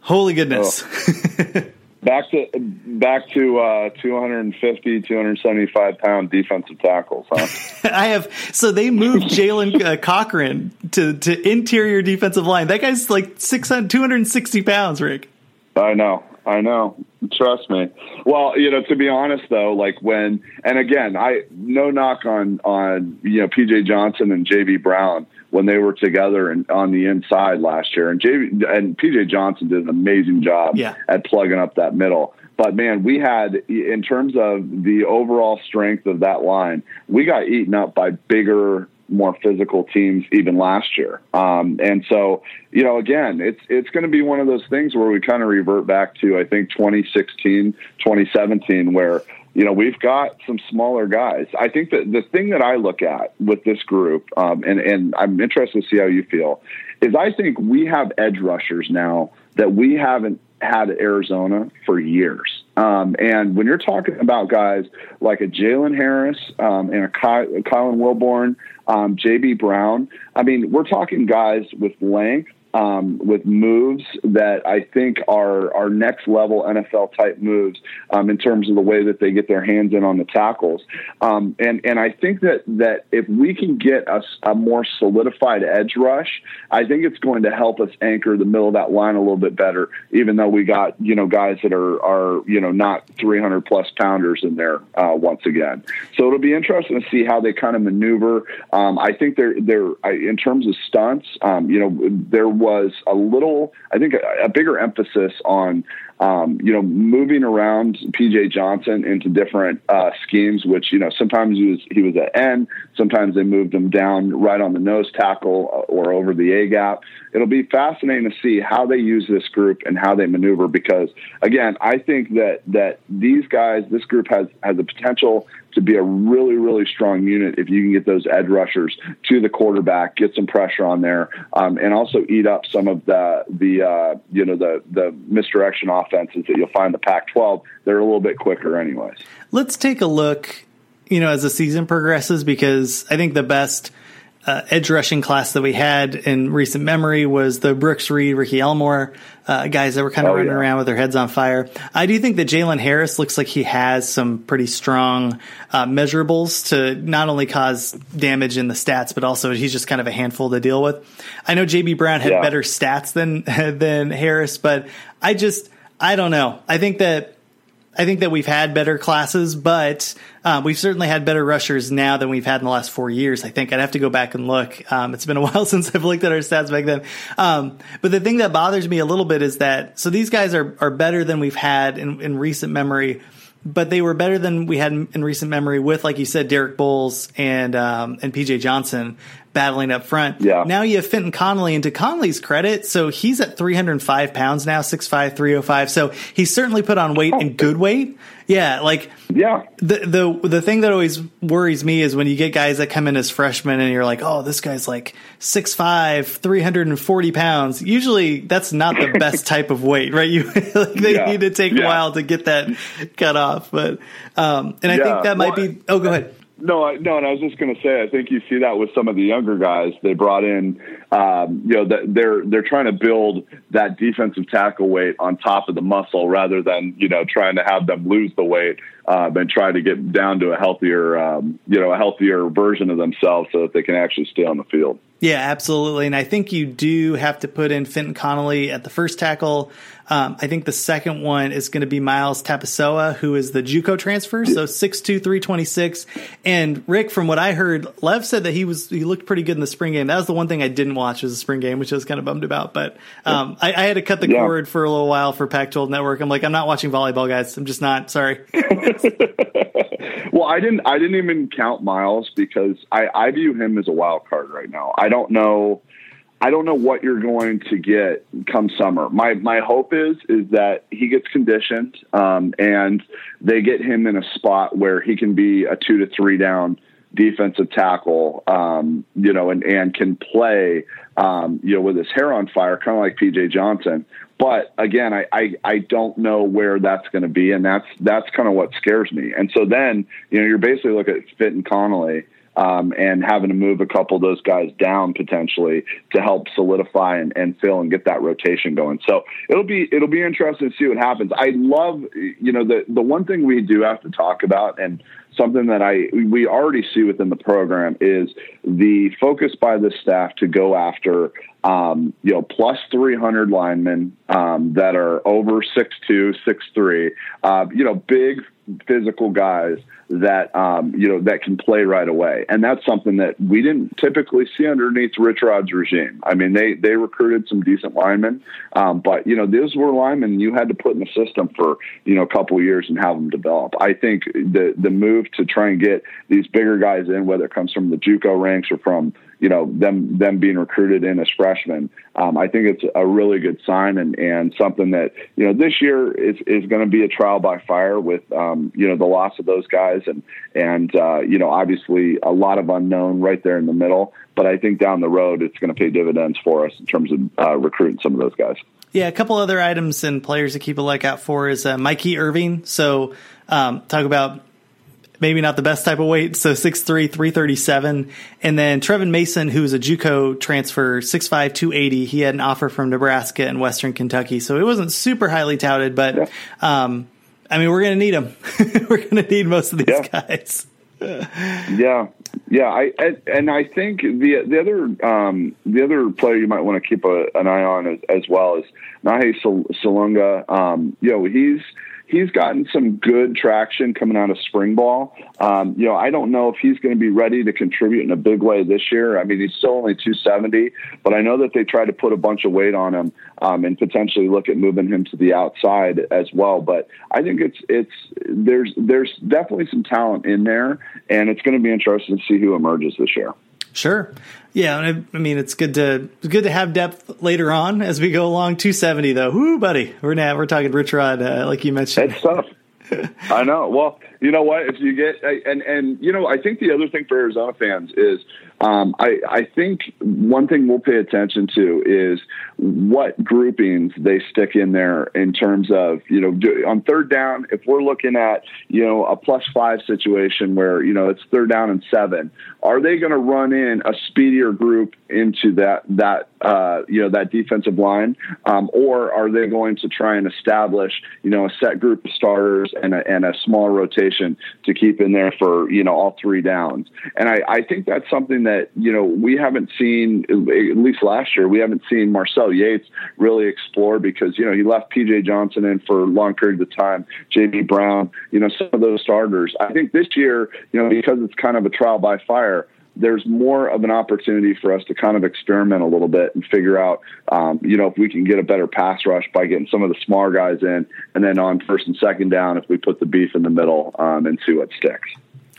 Speaker 1: holy goodness.
Speaker 2: Oh. [LAUGHS] back to back to uh, 250 275 pound defensive tackles huh [LAUGHS]
Speaker 1: i have so they moved jalen uh, cochran to to interior defensive line that guy's like 600 260 pounds rick
Speaker 2: i know I know. Trust me. Well, you know, to be honest though, like when and again, I no knock on on you know PJ Johnson and JB Brown when they were together and on the inside last year, and JB and PJ Johnson did an amazing job
Speaker 1: yeah.
Speaker 2: at plugging up that middle. But man, we had in terms of the overall strength of that line, we got eaten up by bigger more physical teams even last year. Um, and so, you know, again, it's it's going to be one of those things where we kind of revert back to I think 2016, 2017, where you know we've got some smaller guys. I think that the thing that I look at with this group, um, and and I'm interested to see how you feel, is I think we have edge rushers now that we haven't had Arizona for years. Um, and when you're talking about guys like a Jalen Harris um, and a Ky- Kylan Wilborn, um, JB Brown, I mean, we're talking guys with length um, with moves that I think are are next level NFL type moves um, in terms of the way that they get their hands in on the tackles. Um, and and I think that that if we can get a, a, more solidified edge rush, I think it's going to help us anchor the middle of that line a little bit better. Even though we got you know guys that are are you know not 300 plus pounders in there uh, once again. So it'll be interesting to see how they kind of maneuver. Um, I think they're they're in terms of stunts. Um, you know they're was a little, I think, a, a bigger emphasis on um, you know, moving around PJ Johnson into different uh, schemes, which you know sometimes he was he was at end, sometimes they moved him down right on the nose tackle uh, or over the A gap. It'll be fascinating to see how they use this group and how they maneuver because again, I think that that these guys, this group has has the potential to be a really, really strong unit if you can get those edge rushers to the quarterback, get some pressure on there, um, and also eat up some of the the uh, you know the the misdirection offenses that you'll find in the Pac-12. They're a little bit quicker, anyways.
Speaker 1: Let's take a look, you know, as the season progresses, because I think the best uh, edge rushing class that we had in recent memory was the Brooks Reed, Ricky Elmore, uh, guys that were kind of oh, running yeah. around with their heads on fire. I do think that Jalen Harris looks like he has some pretty strong uh, measurables to not only cause damage in the stats, but also he's just kind of a handful to deal with. I know JB Brown had yeah. better stats than [LAUGHS] than Harris, but I just I don't know. I think that I think that we've had better classes, but um, we've certainly had better rushers now than we've had in the last four years. I think I'd have to go back and look. Um, it's been a [LAUGHS] while since I've looked at our stats back then. Um, but the thing that bothers me a little bit is that so these guys are are better than we've had in, in recent memory but they were better than we had in, in, recent memory with, like you said, Dereck Boles and um, and PJ Johnson battling up front.
Speaker 2: Yeah.
Speaker 1: Now you have Finton Connolly, and to Connolly's credit, so he's at 305 pounds now, 6'5", 305. So he's certainly put on weight oh. and good weight. Yeah, like
Speaker 2: yeah.
Speaker 1: The the the thing that always worries me is when you get guys that come in as freshmen and you're like, oh, this guy's like 6'5", 340 pounds. Usually that's not the [LAUGHS] best type of weight, right? You [LAUGHS] like they yeah. need to take yeah. a while to get that cut off. But um, and I think that might well, be. Oh, go ahead.
Speaker 2: No, I, no, and I was just going to say, I think you see that with some of the younger guys they brought in. Um, you know, that they're they're trying to build that defensive tackle weight on top of the muscle rather than you know trying to have them lose the weight um, and try to get down to a healthier, um, you know, a healthier version of themselves so that they can actually stay on the field.
Speaker 1: Yeah, absolutely. And I think you do have to put in Finton Connolly at the first tackle. Um, I think the second one is going to be Myles Tapusoa, who is the JUCO transfer, so six two three twenty six. And Rick, from what I heard, Lev said that he was he looked pretty good in the spring game. That was the one thing I didn't watch was the spring game, which I was kind of bummed about. But um, I, I, had to cut the yeah. cord for a little while for Pac-12 Network. I'm like, I'm not watching volleyball, guys. I'm just not. Sorry. [LAUGHS]
Speaker 2: well, I didn't. I didn't even count Myles because I, I view him as a wild card right now. I don't know I don't know what you're going to get come summer. My my hope is is that he gets conditioned um, and they get him in a spot where he can be a two to three down defensive tackle, um, you know, and and can play, um, you know, with his hair on fire, kind of like PJ Johnson. But again, I, I, I don't know where that's going to be, and that's that's kind of what scares me. And so then, you know, you're basically looking at Finton Connolly um, and having to move a couple of those guys down potentially to help solidify and, and fill and get that rotation going. So it'll be it'll be interesting to see what happens. I love you know the the one thing we do have to talk about and something that I we already see within the program is the focus by the staff to go after um, you know plus 300 linemen um, that are over six two, six three. uh, you know big physical guys that um, you know that can play right away, and that's something that we didn't typically see underneath Rich Rod's regime. I mean, they they recruited some decent linemen, um, but you know these were linemen you had to put in the system for you know a couple years and have them develop. I think the the move to try and get these bigger guys in, whether it comes from the JUCO ranks or from you know them them being recruited in as freshmen. Um, I think it's a really good sign and and something that you know this year is is going to be a trial by fire with um, you know the loss of those guys and and uh, you know obviously a lot of unknown right there in the middle. But I think down the road it's going to pay dividends for us in terms of uh, recruiting some of those guys.
Speaker 1: Yeah, a couple other items and players to keep a lookout for is uh, Mikey Irving. So um, talk about maybe not the best type of weight. So 6'3", 337. And then Trevin Mason, who's a JUCO transfer, 6'5", 280. He had an offer from Nebraska and Western Kentucky. So it wasn't super highly touted, but, yeah. um, I mean, we're going to need them. [LAUGHS] we're going to need most of these yeah. guys.
Speaker 2: yeah, yeah. I and, and, I think the the other um, the other player you might want to keep a, an eye on as, as well is Nahe Sulunga. Um, you know, he's he's gotten some good traction coming out of spring ball. Um, you know, I don't know if he's going to be ready to contribute in a big way this year. I mean, he's still only 270, but I know that they tried to put a bunch of weight on him um, and potentially look at moving him to the outside as well. But I think it's it's there's there's definitely some talent in there, and it's going to be interesting to see who emerges this year.
Speaker 1: Sure. Yeah, I, I mean it's good to it's good to have depth later on as we go along. Two seventy though, whoo, buddy, we're now we're talking Rich Rod, uh, like you mentioned.
Speaker 2: It's tough. [LAUGHS] I know. Well, you know what? If you get and and you know, I think the other thing for Arizona fans is Um, I, I think one thing we'll pay attention to is what groupings they stick in there in terms of, you know, do, on third down, if we're looking at, you know, a plus five situation where, you know, it's third down and seven, are they going to run in a speedier group into that, that, uh, you know, that defensive line? Um, or are they going to try and establish, you know, a set group of starters and a, and a small rotation to keep in there for, you know, all three downs? And I, I think that's something that, you know, we haven't seen, at least last year, we haven't seen Marcel Yates really explore because, you know, he left PJ Johnson in for a long periods of time, JB Brown, you know, some of those starters. I think this year, you know, because it's kind of a trial by fire, there's more of an opportunity for us to kind of experiment a little bit and figure out, um, you know, if we can get a better pass rush by getting some of the smaller guys in, and then on first and second down, if we put the beef in the middle um, and see what sticks.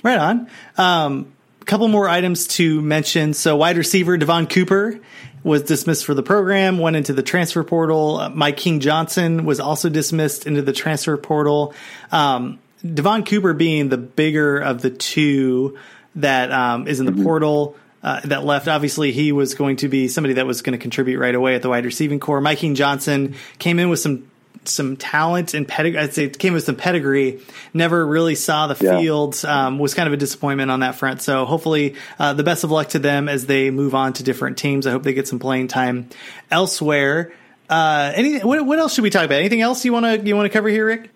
Speaker 1: Right on. Um, a couple more items to mention. So, wide receiver Devon Cooper was dismissed for the program, went into the transfer portal. Uh, Mike King Johnson was also dismissed into the transfer portal. Um, Devon Cooper being the bigger of the two that um, is in the mm-hmm. portal. Uh, that left. Obviously, he was going to be somebody that was going to contribute right away at the wide receiving core. Mike King Johnson came in with some some talent and pedigree. I'd say it came with some pedigree. Never really saw the yeah. field. Um, was kind of a disappointment on that front. So hopefully, uh, the best of luck to them as they move on to different teams. I hope they get some playing time elsewhere. Uh, any what, what else should we talk about? Anything else you want to you want to cover here, Rick?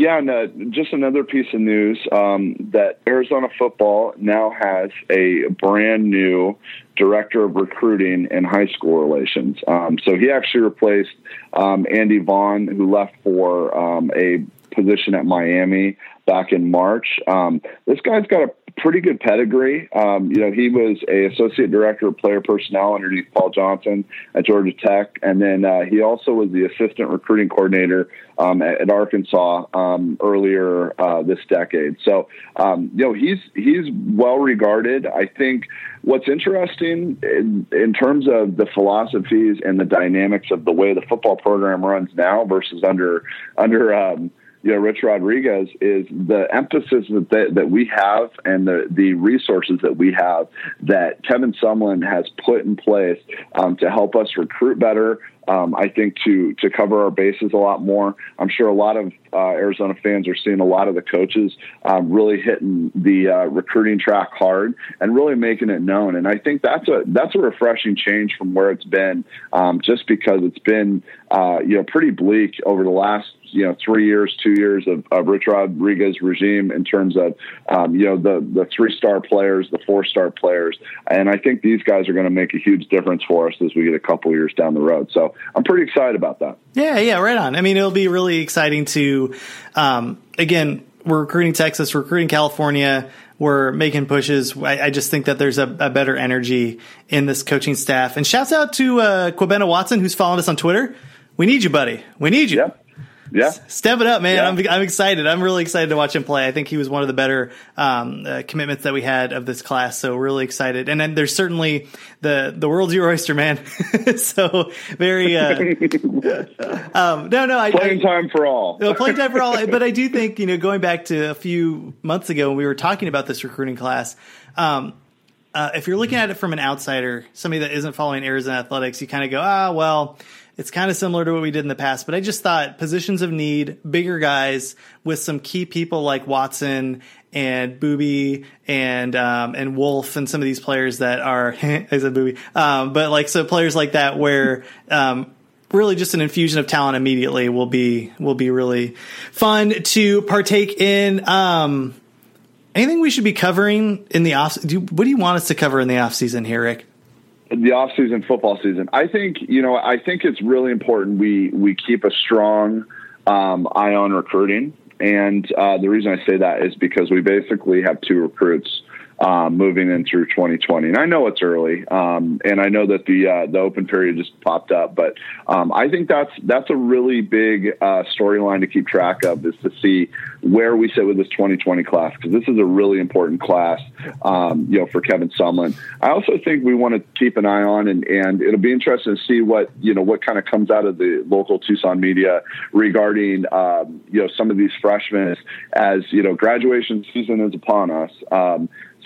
Speaker 2: Yeah, and uh, just another piece of news um, that Arizona football now has a brand new director of recruiting and high school relations. Um, so he actually replaced um, Andy Vaughn, who left for um, a position at Miami back in March. Um, this guy's got a pretty good pedigree. Um, you know, he was a associate director of player personnel underneath Paul Johnson at Georgia Tech, and then uh, he also was the assistant recruiting coordinator um, at, at, Arkansas um, earlier uh, this decade. So, um, you know, he's he's well regarded. I think what's interesting in, in, terms of the philosophies and the dynamics of the way the football program runs now versus under under um, you know, Rich Rodriguez is the emphasis that, that we have and the, the resources that we have that Kevin Sumlin has put in place um, to help us recruit better, um, I think to to cover our bases a lot more. I'm sure a lot of uh, Arizona fans are seeing a lot of the coaches um, really hitting the uh, recruiting track hard and really making it known. And I think that's a that's a refreshing change from where it's been, um, just because it's been uh, you know pretty bleak over the last you know three years, two years of, of Rich Rodriguez regime in terms of um, you know the the three star players, the four star players, and I think these guys are going to make a huge difference for us as we get a couple years down the road. So I'm pretty excited about that.
Speaker 1: Yeah, yeah, right on. I mean, it'll be really exciting to, um, again, we're recruiting Texas, we're recruiting California, we're making pushes. I, I just think that there's a, a, better energy in this coaching staff. And shouts out to uh, Kwabena Watson, who's following us on Twitter. We need you, buddy. We need you.
Speaker 2: Yep. Yeah,
Speaker 1: step it up, man. Yeah. I'm I'm excited. I'm really excited to watch him play. I think he was one of the better um, uh, commitments that we had of this class. So really excited. And then there's certainly the the world's your oyster, man. [LAUGHS] so very. Uh, [LAUGHS] um, no, no,
Speaker 2: I, playing I, time for all. [LAUGHS]
Speaker 1: no, playing time for all. But I do think you know going back to a few months ago when we were talking about this recruiting class. Um, uh, if you're looking at it from an outsider, somebody that isn't following Arizona athletics, you kind of go, ah, well, it's kind of similar to what we did in the past, but I just thought positions of need, bigger guys with some key people like Watson and Booby and um, and Wolf and some of these players that are [LAUGHS] I said Boobie, um, but like so players like that where um, really just an infusion of talent immediately will be will be really fun to partake in. Um, anything we should be covering in the off? Do, what do you want us to cover in the off season here, Rick?
Speaker 2: The off-season football season. I think you know. I think it's really important we we keep a strong um, eye on recruiting, and uh, the reason I say that is because we basically have two recruits um, moving in through 2020. And I know it's early, um, and I know that the uh, the open period just popped up, but um, I think that's that's a really big uh, storyline to keep track of is to see where we sit with this 2020 class because this is a really important class, um, you know, for Kevin Sumlin. I also think we want to keep an eye on, and, and it'll be interesting to see what you know what kind of comes out of the local Tucson media regarding um, you know some of these freshmen as you know graduation season is upon us.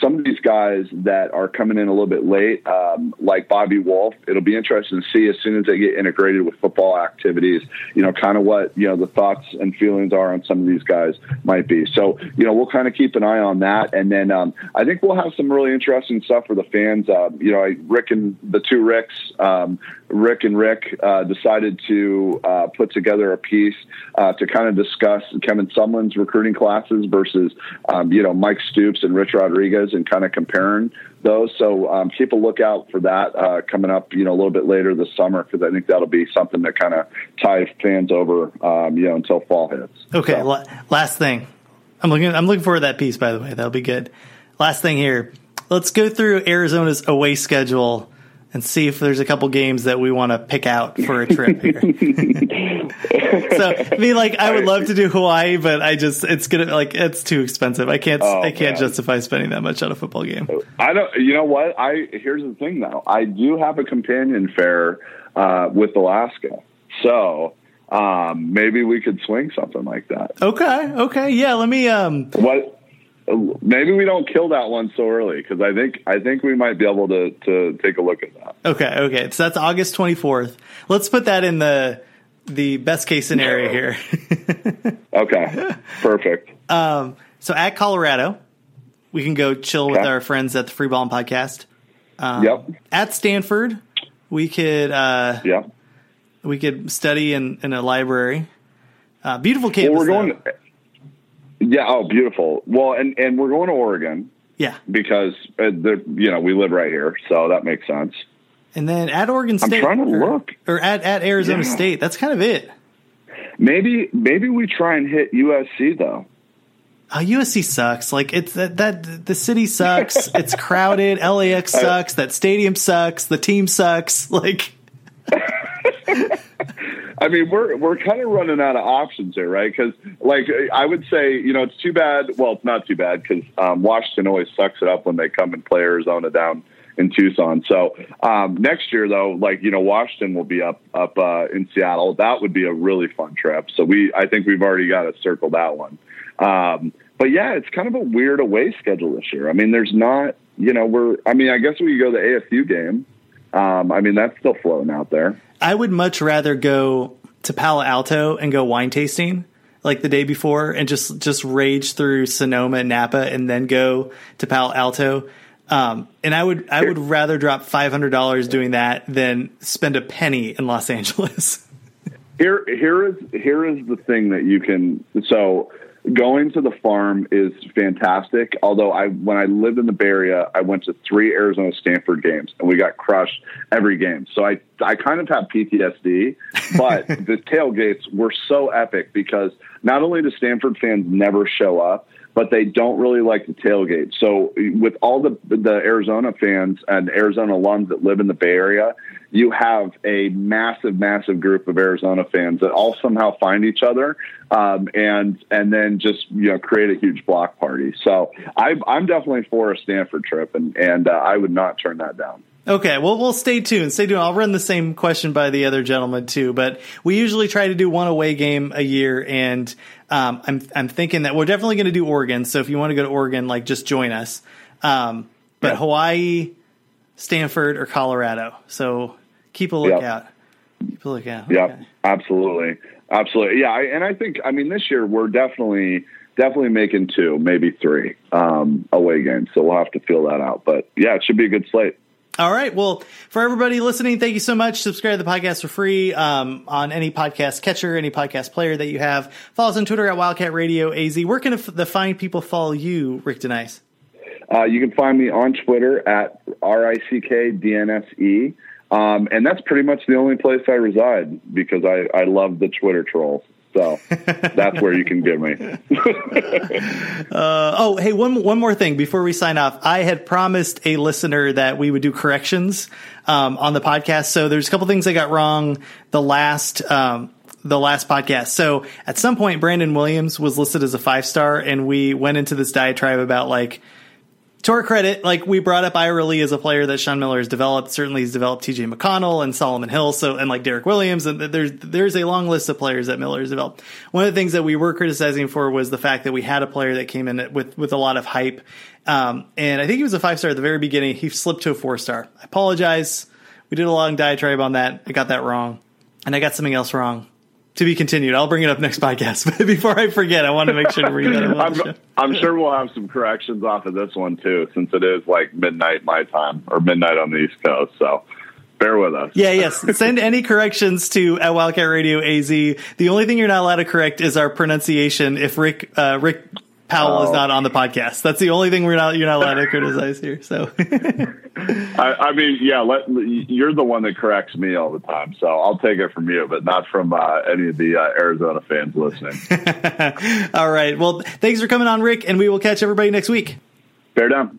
Speaker 2: Some of these guys that are coming in a little bit late, um, like Bobby Wolf, it'll be interesting to see as soon as they get integrated with football activities, you know, kind of what, you know, the thoughts and feelings are on some of these guys might be. So, you know, we'll kind of keep an eye on that. And then um, I think we'll have some really interesting stuff for the fans. Uh, you know, I, Rick and the two Ricks, um, Rick and Rick uh, decided to uh, put together a piece uh, to kind of discuss Kevin Sumlin's recruiting classes versus, um, you know, Mike Stoops and Rich Rodriguez and kind of comparing those. So um, keep a lookout for that uh, coming up, you know, a little bit later this summer because I think that'll be something that kind of ties fans over, um, you know, until fall hits.
Speaker 1: Okay, so. la- last thing. I'm looking. I'm looking forward to that piece. By the way, that'll be good. Last thing here. Let's go through Arizona's away schedule and see if there's a couple games that we want to pick out for a trip here. [LAUGHS] so, I mean, like, I would love to do Hawaii, but I just it's gonna like it's too expensive. I can't oh, I can't man. justify spending that much on a football game.
Speaker 2: I don't. You know what? I here's the thing though. I do have a companion fare uh, with Alaska, so um, maybe we could swing something like that.
Speaker 1: Okay. Okay. Yeah. Let me. Um,
Speaker 2: what maybe we don't kill that one so early because I think I think we might be able to to take a look at that.
Speaker 1: Okay, okay. So that's August twenty fourth. Let's put that in the the best case scenario here. [LAUGHS]
Speaker 2: okay, perfect.
Speaker 1: Um, so at Colorado, we can go chill okay. with our friends at the Free Ball Podcast.
Speaker 2: Um, yep.
Speaker 1: At Stanford, we could uh,
Speaker 2: yeah
Speaker 1: we could study in in a library. Uh, beautiful campus. Well, we're going.
Speaker 2: Yeah. Oh, beautiful. Well, and and we're going to Oregon.
Speaker 1: Yeah.
Speaker 2: Because uh, you know we live right here, so that makes sense.
Speaker 1: And then at Oregon State,
Speaker 2: I'm trying to
Speaker 1: or,
Speaker 2: look,
Speaker 1: or at at Arizona yeah. State. That's kind of it.
Speaker 2: Maybe maybe we try and hit USC though.
Speaker 1: Uh, USC sucks. Like it's that that the city sucks. [LAUGHS] it's crowded. LAX sucks. That stadium sucks. The team sucks. [LAUGHS] Like.
Speaker 2: I mean, we're we're kind of running out of options here, right? Because, like, I would say, you know, it's too bad. Well, it's not too bad because um, Washington always sucks it up when they come and play Arizona down in Tucson. So um, next year, though, like you know, Washington will be up up uh, in Seattle. That would be a really fun trip. So we, I think we've already got to circle that one. Um, but yeah, it's kind of a weird away schedule this year. I mean, there's not, you know, we're. I mean, I guess we could go to the ASU game. Um, I mean, that's still floating out there.
Speaker 1: I would much rather go to Palo Alto and go wine tasting like the day before and just just rage through Sonoma and Napa and then go to Palo Alto. Um, and I would I would rather drop five hundred dollars doing that than spend a penny in Los [LAUGHS] Angeles.
Speaker 2: here here is here is the thing that you can so going to the farm is fantastic. Although I, when I lived in the Bay Area, I went to three Arizona Stanford games and we got crushed every game. So I, I kind of have PTSD, [LAUGHS] but the tailgates were so epic because not only do Stanford fans never show up, but they don't really like the tailgate. So with all the the Arizona fans and Arizona alums that live in the Bay Area, you have a massive, massive group of Arizona fans that all somehow find each other um, and and then just you know create a huge block party. So I, I'm definitely for a Stanford trip, and and uh, I would not turn that down.
Speaker 1: Okay, well, we'll stay tuned. Stay tuned. I'll run the same question by the other gentleman too, but we usually try to do one away game a year, and um, I'm I'm thinking that we're definitely going to do Oregon. So if you want to go to Oregon, like just join us. Um, but yeah. Hawaii, Stanford, or Colorado. So keep a lookout. Yep. Keep a lookout.
Speaker 2: Okay. Yeah, absolutely, absolutely. Yeah, I, and I think I mean this year we're definitely definitely making two, maybe three um, away games. So we'll have to feel that out. But yeah, it should be a good slate.
Speaker 1: All right. Well, for everybody listening, thank you so much. Subscribe to the podcast for free um, on any podcast catcher, any podcast player that you have. Follow us on Twitter at Wildcat Radio AZ. Where can the fine people follow you, Rick Denice?
Speaker 2: Uh, you can find me on Twitter at R I C K D N S E. Um, and that's pretty much the only place I reside because I, I love the Twitter trolls. So [LAUGHS] that's where you can get me. [LAUGHS]
Speaker 1: uh, oh, hey, one one more thing before we sign off. I had promised a listener that we would do corrections um, on the podcast. So there's a couple things I got wrong the last um, the last podcast. So at some point, Brandon Williams was listed as a five star, and we went into this diatribe about like to our credit, like we brought up Ira Lee as a player that Sean Miller has developed. Certainly, he's developed T.J. McConnell and Solomon Hill, so and like Derrick Williams, and there's there's a long list of players that Miller has developed. One of the things that we were criticizing for was the fact that we had a player that came in with with a lot of hype, um, and I think he was a five star at the very beginning. He slipped to a four star. I apologize. We did a long diatribe on that. I got that wrong, and I got something else wrong to be continued. I'll bring it up next podcast. [LAUGHS] But before I forget, I want to make sure to read that. [LAUGHS]
Speaker 2: I'm, I'm, sure we'll have some corrections off of this one too, since it is like midnight my time or midnight on the East Coast. So bear with us.
Speaker 1: Yeah, yes. [LAUGHS] Send any corrections to at Wildcat Radio AZ. The only thing you're not allowed to correct is our pronunciation. If Rick uh, Rick Powell oh. is not on the podcast. That's the only thing we're not you're not allowed to criticize here. So, [LAUGHS]
Speaker 2: I, I, mean, yeah, let, you're the one that corrects me all the time, so I'll take it from you, but not from uh, any of the uh, Arizona fans listening. [LAUGHS]
Speaker 1: all right. Well, thanks for coming on, Rick, and we will catch everybody next week.
Speaker 2: Bear down.